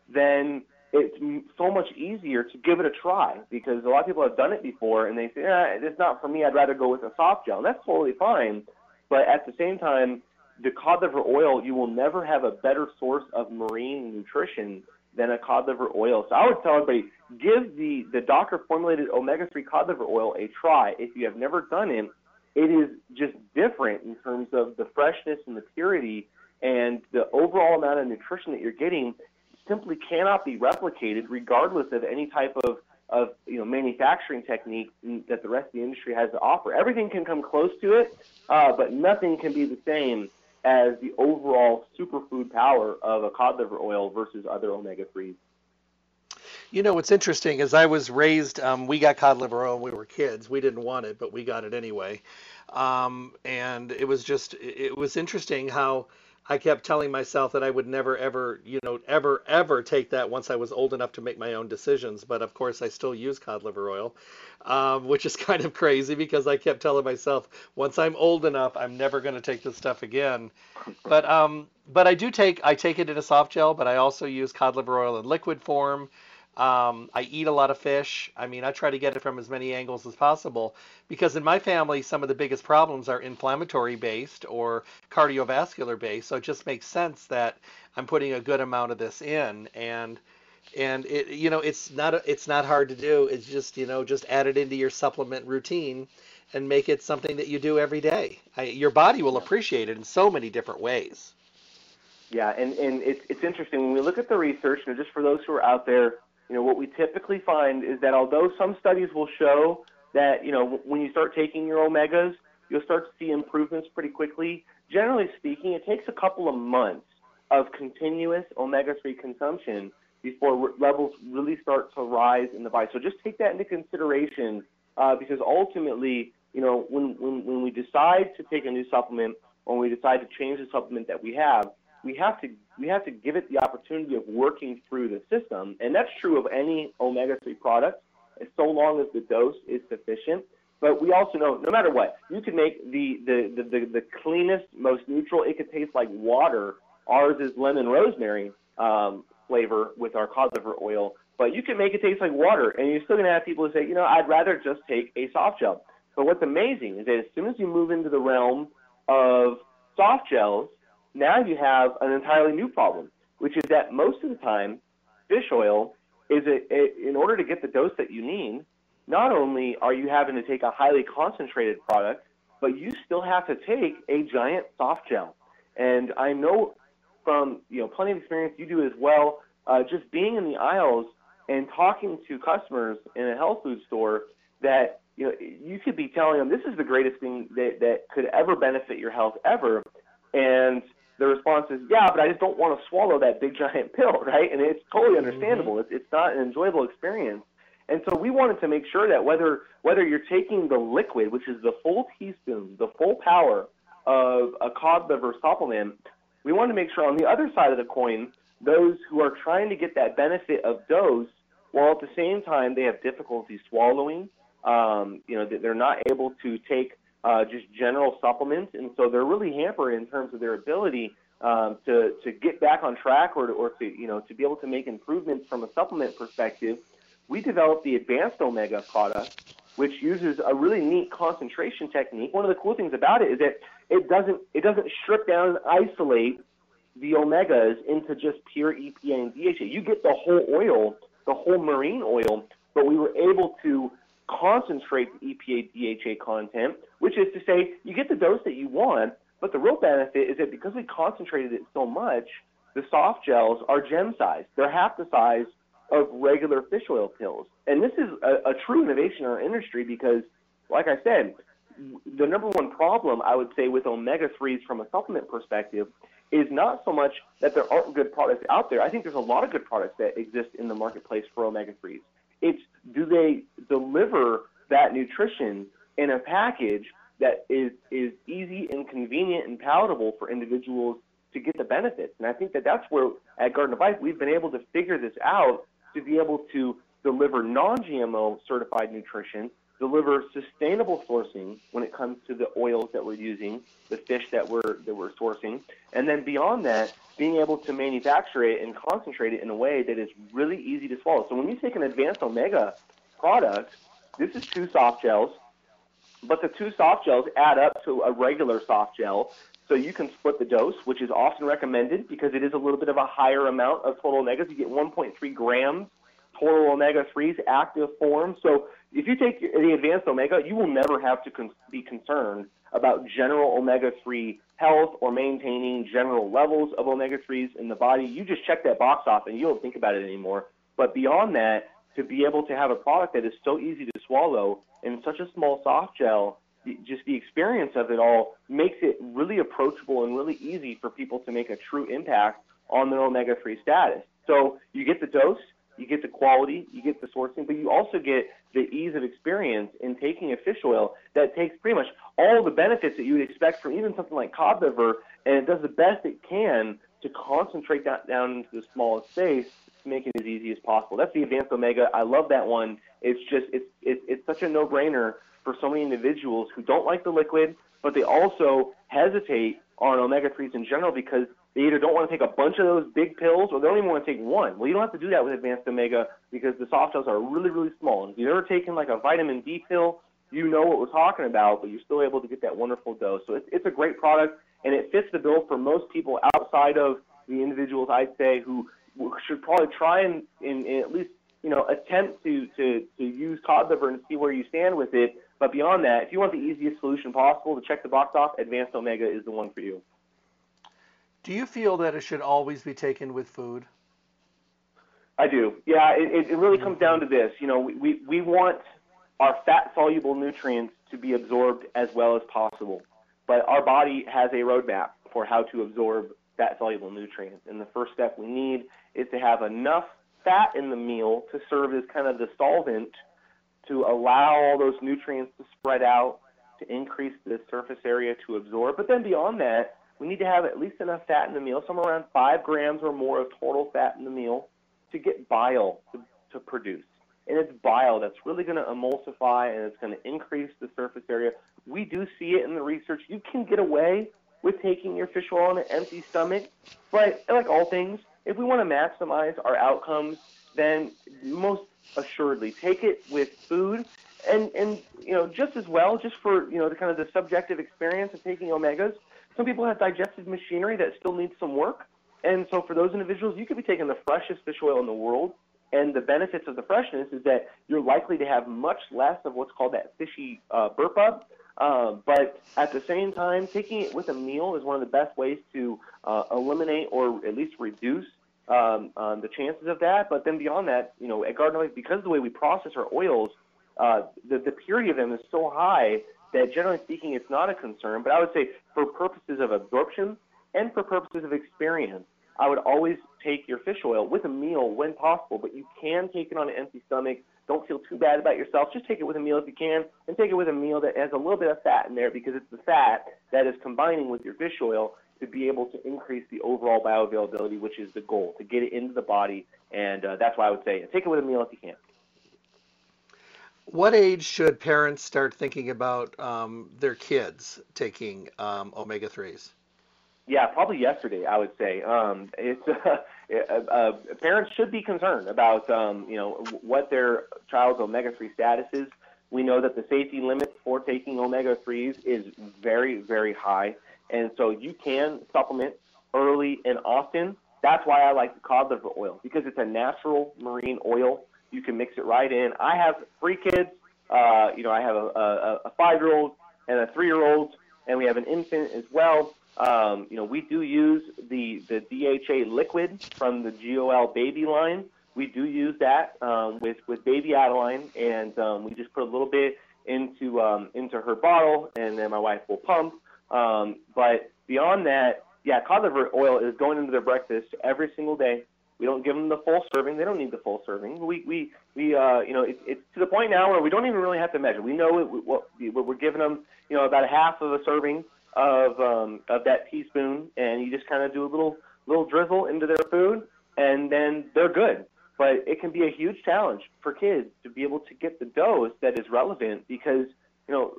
then it's so much easier to give it a try because a lot of people have done it before and they say, eh, it's not for me. I'd rather go with a soft gel. And that's totally fine. But at the same time, the cod liver oil, you will never have a better source of marine nutrition than a cod liver oil. So I would tell everybody, give the, the doctor formulated omega-3 cod liver oil a try. If you have never done it, it is just different in terms of the freshness and the purity and the overall amount of nutrition that you're getting simply cannot be replicated regardless of any type of, of you know, manufacturing technique that the rest of the industry has to offer. Everything can come close to it, uh, but nothing can be the same as the overall superfood power of a cod liver oil versus other omega 3s. You know, what's interesting is I was raised, um, we got cod liver oil when we were kids. We didn't want it, but we got it anyway. Um, and it was just, it was interesting how I kept telling myself that I would never, ever, you know, ever, ever take that once I was old enough to make my own decisions. But of course, I still use cod liver oil, um, which is kind of crazy because I kept telling myself, once I'm old enough, I'm never going to take this stuff again. But um, but I do take, I take it in a soft gel, but I also use cod liver oil in liquid form. Um, I eat a lot of fish. I mean, I try to get it from as many angles as possible because in my family, some of the biggest problems are inflammatory based or cardiovascular based. So it just makes sense that I'm putting a good amount of this in. And and it you know it's not it's not hard to do. It's just you know just add it into your supplement routine and make it something that you do every day. I, your body will appreciate it in so many different ways. Yeah and and it's it's interesting. When we look at the research and just for those who are out there you know, what we typically find is that although some studies will show that, you know, when you start taking your omegas, you'll start to see improvements pretty quickly. Generally speaking, it takes a couple of months of continuous omega 3 consumption before levels really start to rise in the body. So just take that into consideration uh, because ultimately, you know, when, when, when we decide to take a new supplement, when we decide to change the supplement that we have, we have to we have to give it the opportunity of working through the system, and that's true of any omega-3 product, so long as the dose is sufficient. But we also know, no matter what, you can make the the, the, the, the cleanest, most neutral. It could taste like water. Ours is lemon rosemary um, flavor with our cod liver oil, but you can make it taste like water, and you're still gonna have people who say, you know, I'd rather just take a soft gel. But what's amazing is that as soon as you move into the realm of soft gels, now you have an entirely new problem, which is that most of the time, fish oil is a, a, in order to get the dose that you need, not only are you having to take a highly concentrated product, but you still have to take a giant soft gel. And I know from you know plenty of experience, you do as well. Uh, just being in the aisles and talking to customers in a health food store, that you know you could be telling them this is the greatest thing that that could ever benefit your health ever, and the response is, yeah, but I just don't want to swallow that big giant pill, right? And it's totally mm-hmm. understandable. Mm-hmm. It's, it's not an enjoyable experience. And so we wanted to make sure that whether whether you're taking the liquid, which is the full teaspoon, the full power of a cod liver supplement, we want to make sure on the other side of the coin, those who are trying to get that benefit of dose, while at the same time they have difficulty swallowing, um, you know, they're not able to take uh, just general supplements, and so they're really hampered in terms of their ability um, to to get back on track or to, or to you know to be able to make improvements from a supplement perspective. We developed the Advanced Omega product, which uses a really neat concentration technique. One of the cool things about it is that it doesn't it doesn't strip down and isolate the omegas into just pure EPA and DHA. You get the whole oil, the whole marine oil, but we were able to concentrate the EPA DHA content, which is to say you get the dose that you want, but the real benefit is that because we concentrated it so much, the soft gels are gem size. They're half the size of regular fish oil pills. And this is a, a true innovation in our industry because, like I said, the number one problem I would say with omega 3s from a supplement perspective is not so much that there aren't good products out there. I think there's a lot of good products that exist in the marketplace for omega 3s. It's do they deliver that nutrition in a package that is, is easy and convenient and palatable for individuals to get the benefits. And I think that that's where at Garden of Life we've been able to figure this out to be able to deliver non-GMO certified nutrition, deliver sustainable sourcing when it comes to the oils that we're using, the fish that we're that we're sourcing, and then beyond that, being able to manufacture it and concentrate it in a way that is really easy to swallow. So when you take an advanced omega product, this is two soft gels, but the two soft gels add up to a regular soft gel. So you can split the dose, which is often recommended because it is a little bit of a higher amount of total omegas. You get 1.3 grams total omega 3s active form. So if you take the advanced omega, you will never have to con- be concerned about general omega 3 health or maintaining general levels of omega 3s in the body. You just check that box off and you don't think about it anymore. But beyond that, to be able to have a product that is so easy to swallow in such a small soft gel, just the experience of it all makes it really approachable and really easy for people to make a true impact on their omega 3 status. So you get the dose, you get the quality, you get the sourcing, but you also get the ease of experience in taking a fish oil that takes pretty much all the benefits that you would expect from even something like cod liver, and it does the best it can to concentrate that down into the smallest space to make it as easy as possible. That's the Advanced Omega. I love that one. It's just it's it's, it's such a no-brainer for so many individuals who don't like the liquid, but they also hesitate on omega 3s in general because they either don't want to take a bunch of those big pills or they don't even want to take one. Well, you don't have to do that with advanced omega because the soft gels are really, really small. And if you've ever taken like a vitamin D pill, you know what we're talking about, but you're still able to get that wonderful dose. So it's, it's a great product, and it fits the bill for most people outside of the individuals I'd say who should probably try and, and, and at least you know attempt to, to, to use cod liver and see where you stand with it. But beyond that, if you want the easiest solution possible to check the box off, Advanced Omega is the one for you. Do you feel that it should always be taken with food? I do. Yeah, it, it really comes down to mm-hmm. this. You know, we, we, we want our fat soluble nutrients to be absorbed as well as possible. But our body has a roadmap for how to absorb fat soluble nutrients. And the first step we need is to have enough fat in the meal to serve as kind of the solvent to allow all those nutrients to spread out, to increase the surface area to absorb. But then beyond that, we need to have at least enough fat in the meal, somewhere around five grams or more of total fat in the meal, to get bile to, to produce. And it's bile that's really going to emulsify and it's going to increase the surface area. We do see it in the research. You can get away with taking your fish oil on an empty stomach, but like all things, if we want to maximize our outcomes, then most assuredly take it with food and and you know just as well just for you know the kind of the subjective experience of taking omegas some people have digestive machinery that still needs some work. And so for those individuals you could be taking the freshest fish oil in the world. And the benefits of the freshness is that you're likely to have much less of what's called that fishy uh, burp up. Uh, but at the same time taking it with a meal is one of the best ways to uh, eliminate or at least reduce um, um, the chances of that. But then beyond that, you know, at Garden Life, because of the way we process our oils, uh, the, the purity of them is so high that generally speaking, it's not a concern. But I would say for purposes of absorption and for purposes of experience, I would always take your fish oil with a meal when possible, but you can take it on an empty stomach. Don't feel too bad about yourself. Just take it with a meal if you can, and take it with a meal that has a little bit of fat in there because it's the fat that is combining with your fish oil to be able to increase the overall bioavailability, which is the goal, to get it into the body. And uh, that's why I would say take it with a meal if you can. What age should parents start thinking about um, their kids taking um, omega 3s? Yeah, probably yesterday. I would say um, it's uh, uh, uh, parents should be concerned about um, you know what their child's omega three status is. We know that the safety limit for taking omega threes is very very high. And so you can supplement early and often. That's why I like the cod liver oil because it's a natural marine oil. You can mix it right in. I have three kids. Uh, you know, I have a, a, a five-year-old and a three-year-old, and we have an infant as well. Um, you know, we do use the the DHA liquid from the GOL baby line. We do use that um, with with baby Adeline, and um, we just put a little bit into um, into her bottle, and then my wife will pump. Um, but beyond that, yeah, cod liver oil is going into their breakfast every single day. We don't give them the full serving. They don't need the full serving. We we we uh, you know it, it's to the point now where we don't even really have to measure. We know it, what we're giving them. You know about a half of a serving of um, of that teaspoon, and you just kind of do a little little drizzle into their food, and then they're good. But it can be a huge challenge for kids to be able to get the dose that is relevant because you know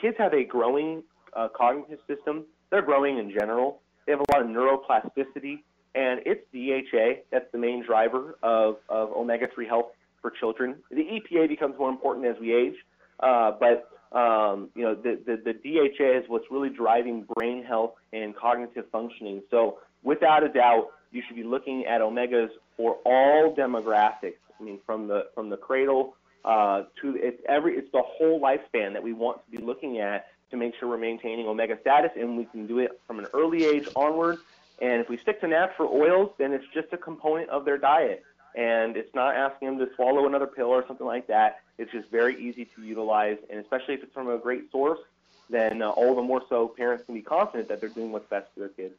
kids have a growing uh, cognitive system. They're growing in general. They have a lot of neuroplasticity, and it's DHA that's the main driver of, of omega-3 health for children. The EPA becomes more important as we age, uh, but um, you know the, the, the DHA is what's really driving brain health and cognitive functioning. So without a doubt, you should be looking at omegas for all demographics. I mean, from the from the cradle uh, to it's every it's the whole lifespan that we want to be looking at to make sure we're maintaining omega status, and we can do it from an early age onward. And if we stick to natural oils, then it's just a component of their diet. And it's not asking them to swallow another pill or something like that. It's just very easy to utilize. And especially if it's from a great source, then uh, all the more so parents can be confident that they're doing what's best for their kids.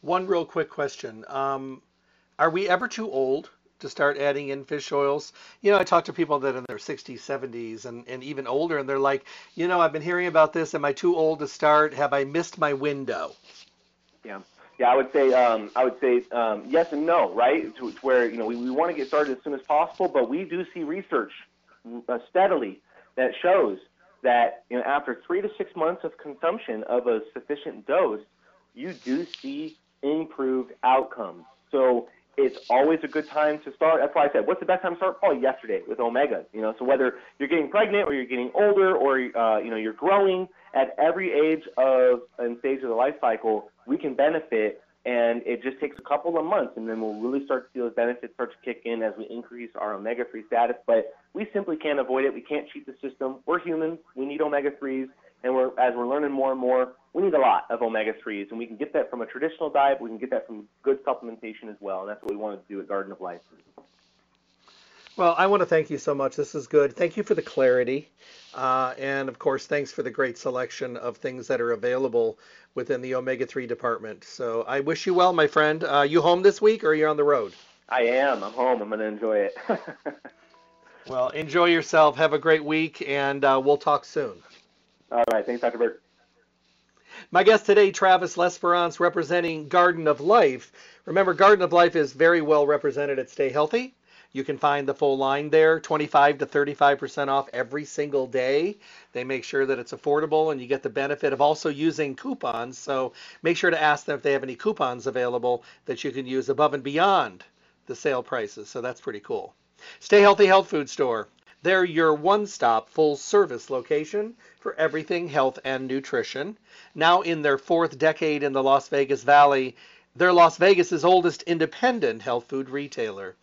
One real quick question. Um, are we ever too old to start adding in fish oils. You know, I talk to people that are in their 60s, 70s, and, and even older, and they're like, you know, I've been hearing about this. Am I too old to start? Have I missed my window? Yeah. Yeah, I would say um, I would say um, yes and no, right? To, to where you know we, we want to get started as soon as possible, but we do see research uh, steadily that shows that you know after three to six months of consumption of a sufficient dose, you do see improved outcomes. So it's always a good time to start. That's why I said, what's the best time to start? Probably yesterday with omega. You know, so whether you're getting pregnant or you're getting older or uh, you know you're growing at every age of and stage of the life cycle, we can benefit. And it just takes a couple of months, and then we'll really start to see those benefits start to kick in as we increase our omega-3 status. But we simply can't avoid it. We can't cheat the system. We're humans. We need omega-3s and we're as we're learning more and more, we need a lot of omega threes, and we can get that from a traditional diet. We can get that from good supplementation as well, and that's what we want to do at Garden of Life. Well, I want to thank you so much. This is good. Thank you for the clarity, uh, and of course, thanks for the great selection of things that are available within the omega three department. So I wish you well, my friend. Uh, you home this week, or are you on the road? I am. I'm home. I'm going to enjoy it. well, enjoy yourself. Have a great week, and uh, we'll talk soon. All right. Thanks, Dr. Burke. My guest today, Travis L'Esperance, representing Garden of Life. Remember, Garden of Life is very well represented at Stay Healthy. You can find the full line there, 25 to 35% off every single day. They make sure that it's affordable and you get the benefit of also using coupons. So make sure to ask them if they have any coupons available that you can use above and beyond the sale prices. So that's pretty cool. Stay Healthy Health Food Store. They're your one stop full service location for everything health and nutrition. Now in their fourth decade in the Las Vegas Valley, they're Las Vegas's oldest independent health food retailer.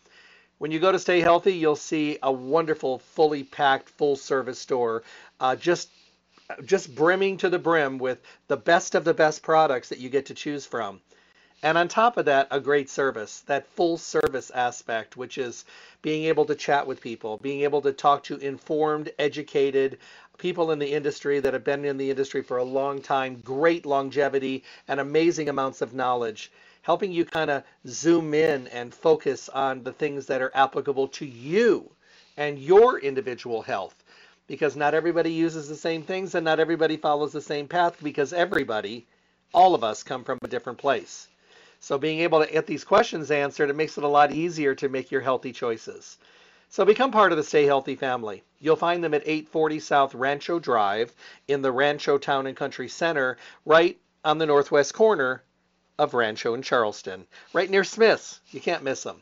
When you go to Stay Healthy, you'll see a wonderful, fully packed, full service store, uh, just just brimming to the brim with the best of the best products that you get to choose from. And on top of that, a great service, that full service aspect, which is being able to chat with people, being able to talk to informed, educated people in the industry that have been in the industry for a long time, great longevity, and amazing amounts of knowledge helping you kind of zoom in and focus on the things that are applicable to you and your individual health. Because not everybody uses the same things and not everybody follows the same path because everybody, all of us, come from a different place. So being able to get these questions answered, it makes it a lot easier to make your healthy choices. So become part of the Stay Healthy family. You'll find them at 840 South Rancho Drive in the Rancho Town and Country Center, right on the northwest corner of Rancho and Charleston, right near Smith's. You can't miss them.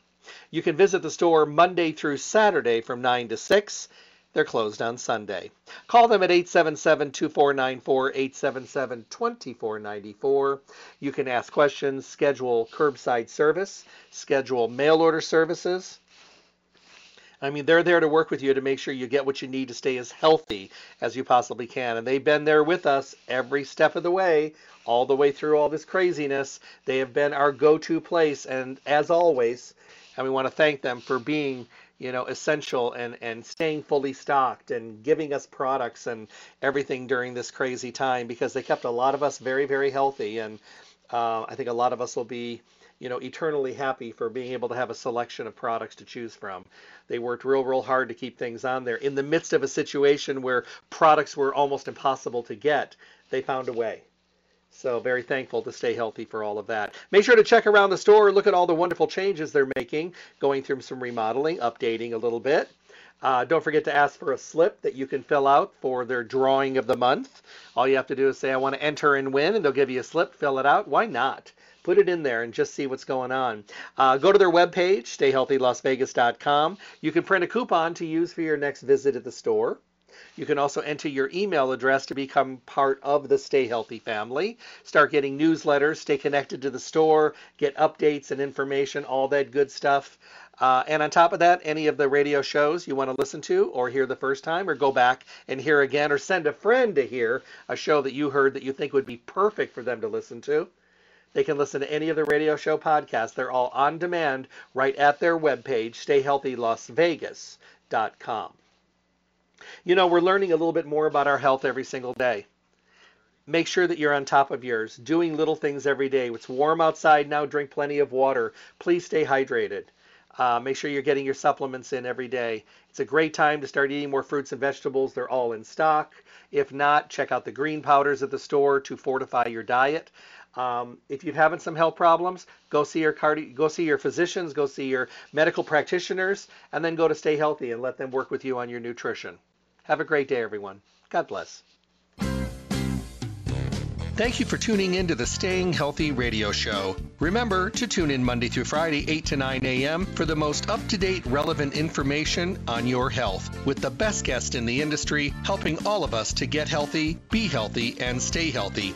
You can visit the store Monday through Saturday from 9 to 6. They're closed on Sunday. Call them at 877-2494, 877-2494. You can ask questions, schedule curbside service, schedule mail order services. I mean, they're there to work with you to make sure you get what you need to stay as healthy as you possibly can. And they've been there with us every step of the way, all the way through all this craziness. They have been our go to place. And as always, and we want to thank them for being you know essential and and staying fully stocked and giving us products and everything during this crazy time because they kept a lot of us very very healthy and uh, I think a lot of us will be you know, eternally happy for being able to have a selection of products to choose from. They worked real, real hard to keep things on there. In the midst of a situation where products were almost impossible to get, they found a way. So very thankful to stay healthy for all of that. Make sure to check around the store, look at all the wonderful changes they're making, going through some remodeling, updating a little bit. Uh, don't forget to ask for a slip that you can fill out for their drawing of the month. All you have to do is say, I want to enter and win, and they'll give you a slip, fill it out. Why not? Put it in there and just see what's going on. Uh, go to their webpage, stayhealthylasvegas.com. You can print a coupon to use for your next visit at the store. You can also enter your email address to become part of the Stay Healthy family. Start getting newsletters, stay connected to the store, get updates and information, all that good stuff. Uh, and on top of that, any of the radio shows you want to listen to or hear the first time or go back and hear again or send a friend to hear a show that you heard that you think would be perfect for them to listen to. They can listen to any of the radio show podcasts. They're all on demand right at their webpage, stayhealthylasvegas.com. You know, we're learning a little bit more about our health every single day. Make sure that you're on top of yours, doing little things every day. It's warm outside now, drink plenty of water. Please stay hydrated. Uh, make sure you're getting your supplements in every day. It's a great time to start eating more fruits and vegetables. They're all in stock. If not, check out the green powders at the store to fortify your diet. Um, if you're having some health problems, go see your cardi- go see your physicians, go see your medical practitioners, and then go to Stay Healthy and let them work with you on your nutrition. Have a great day, everyone. God bless. Thank you for tuning in to the Staying Healthy radio show. Remember to tune in Monday through Friday, 8 to 9 a.m. for the most up to date, relevant information on your health with the best guest in the industry, helping all of us to get healthy, be healthy, and stay healthy.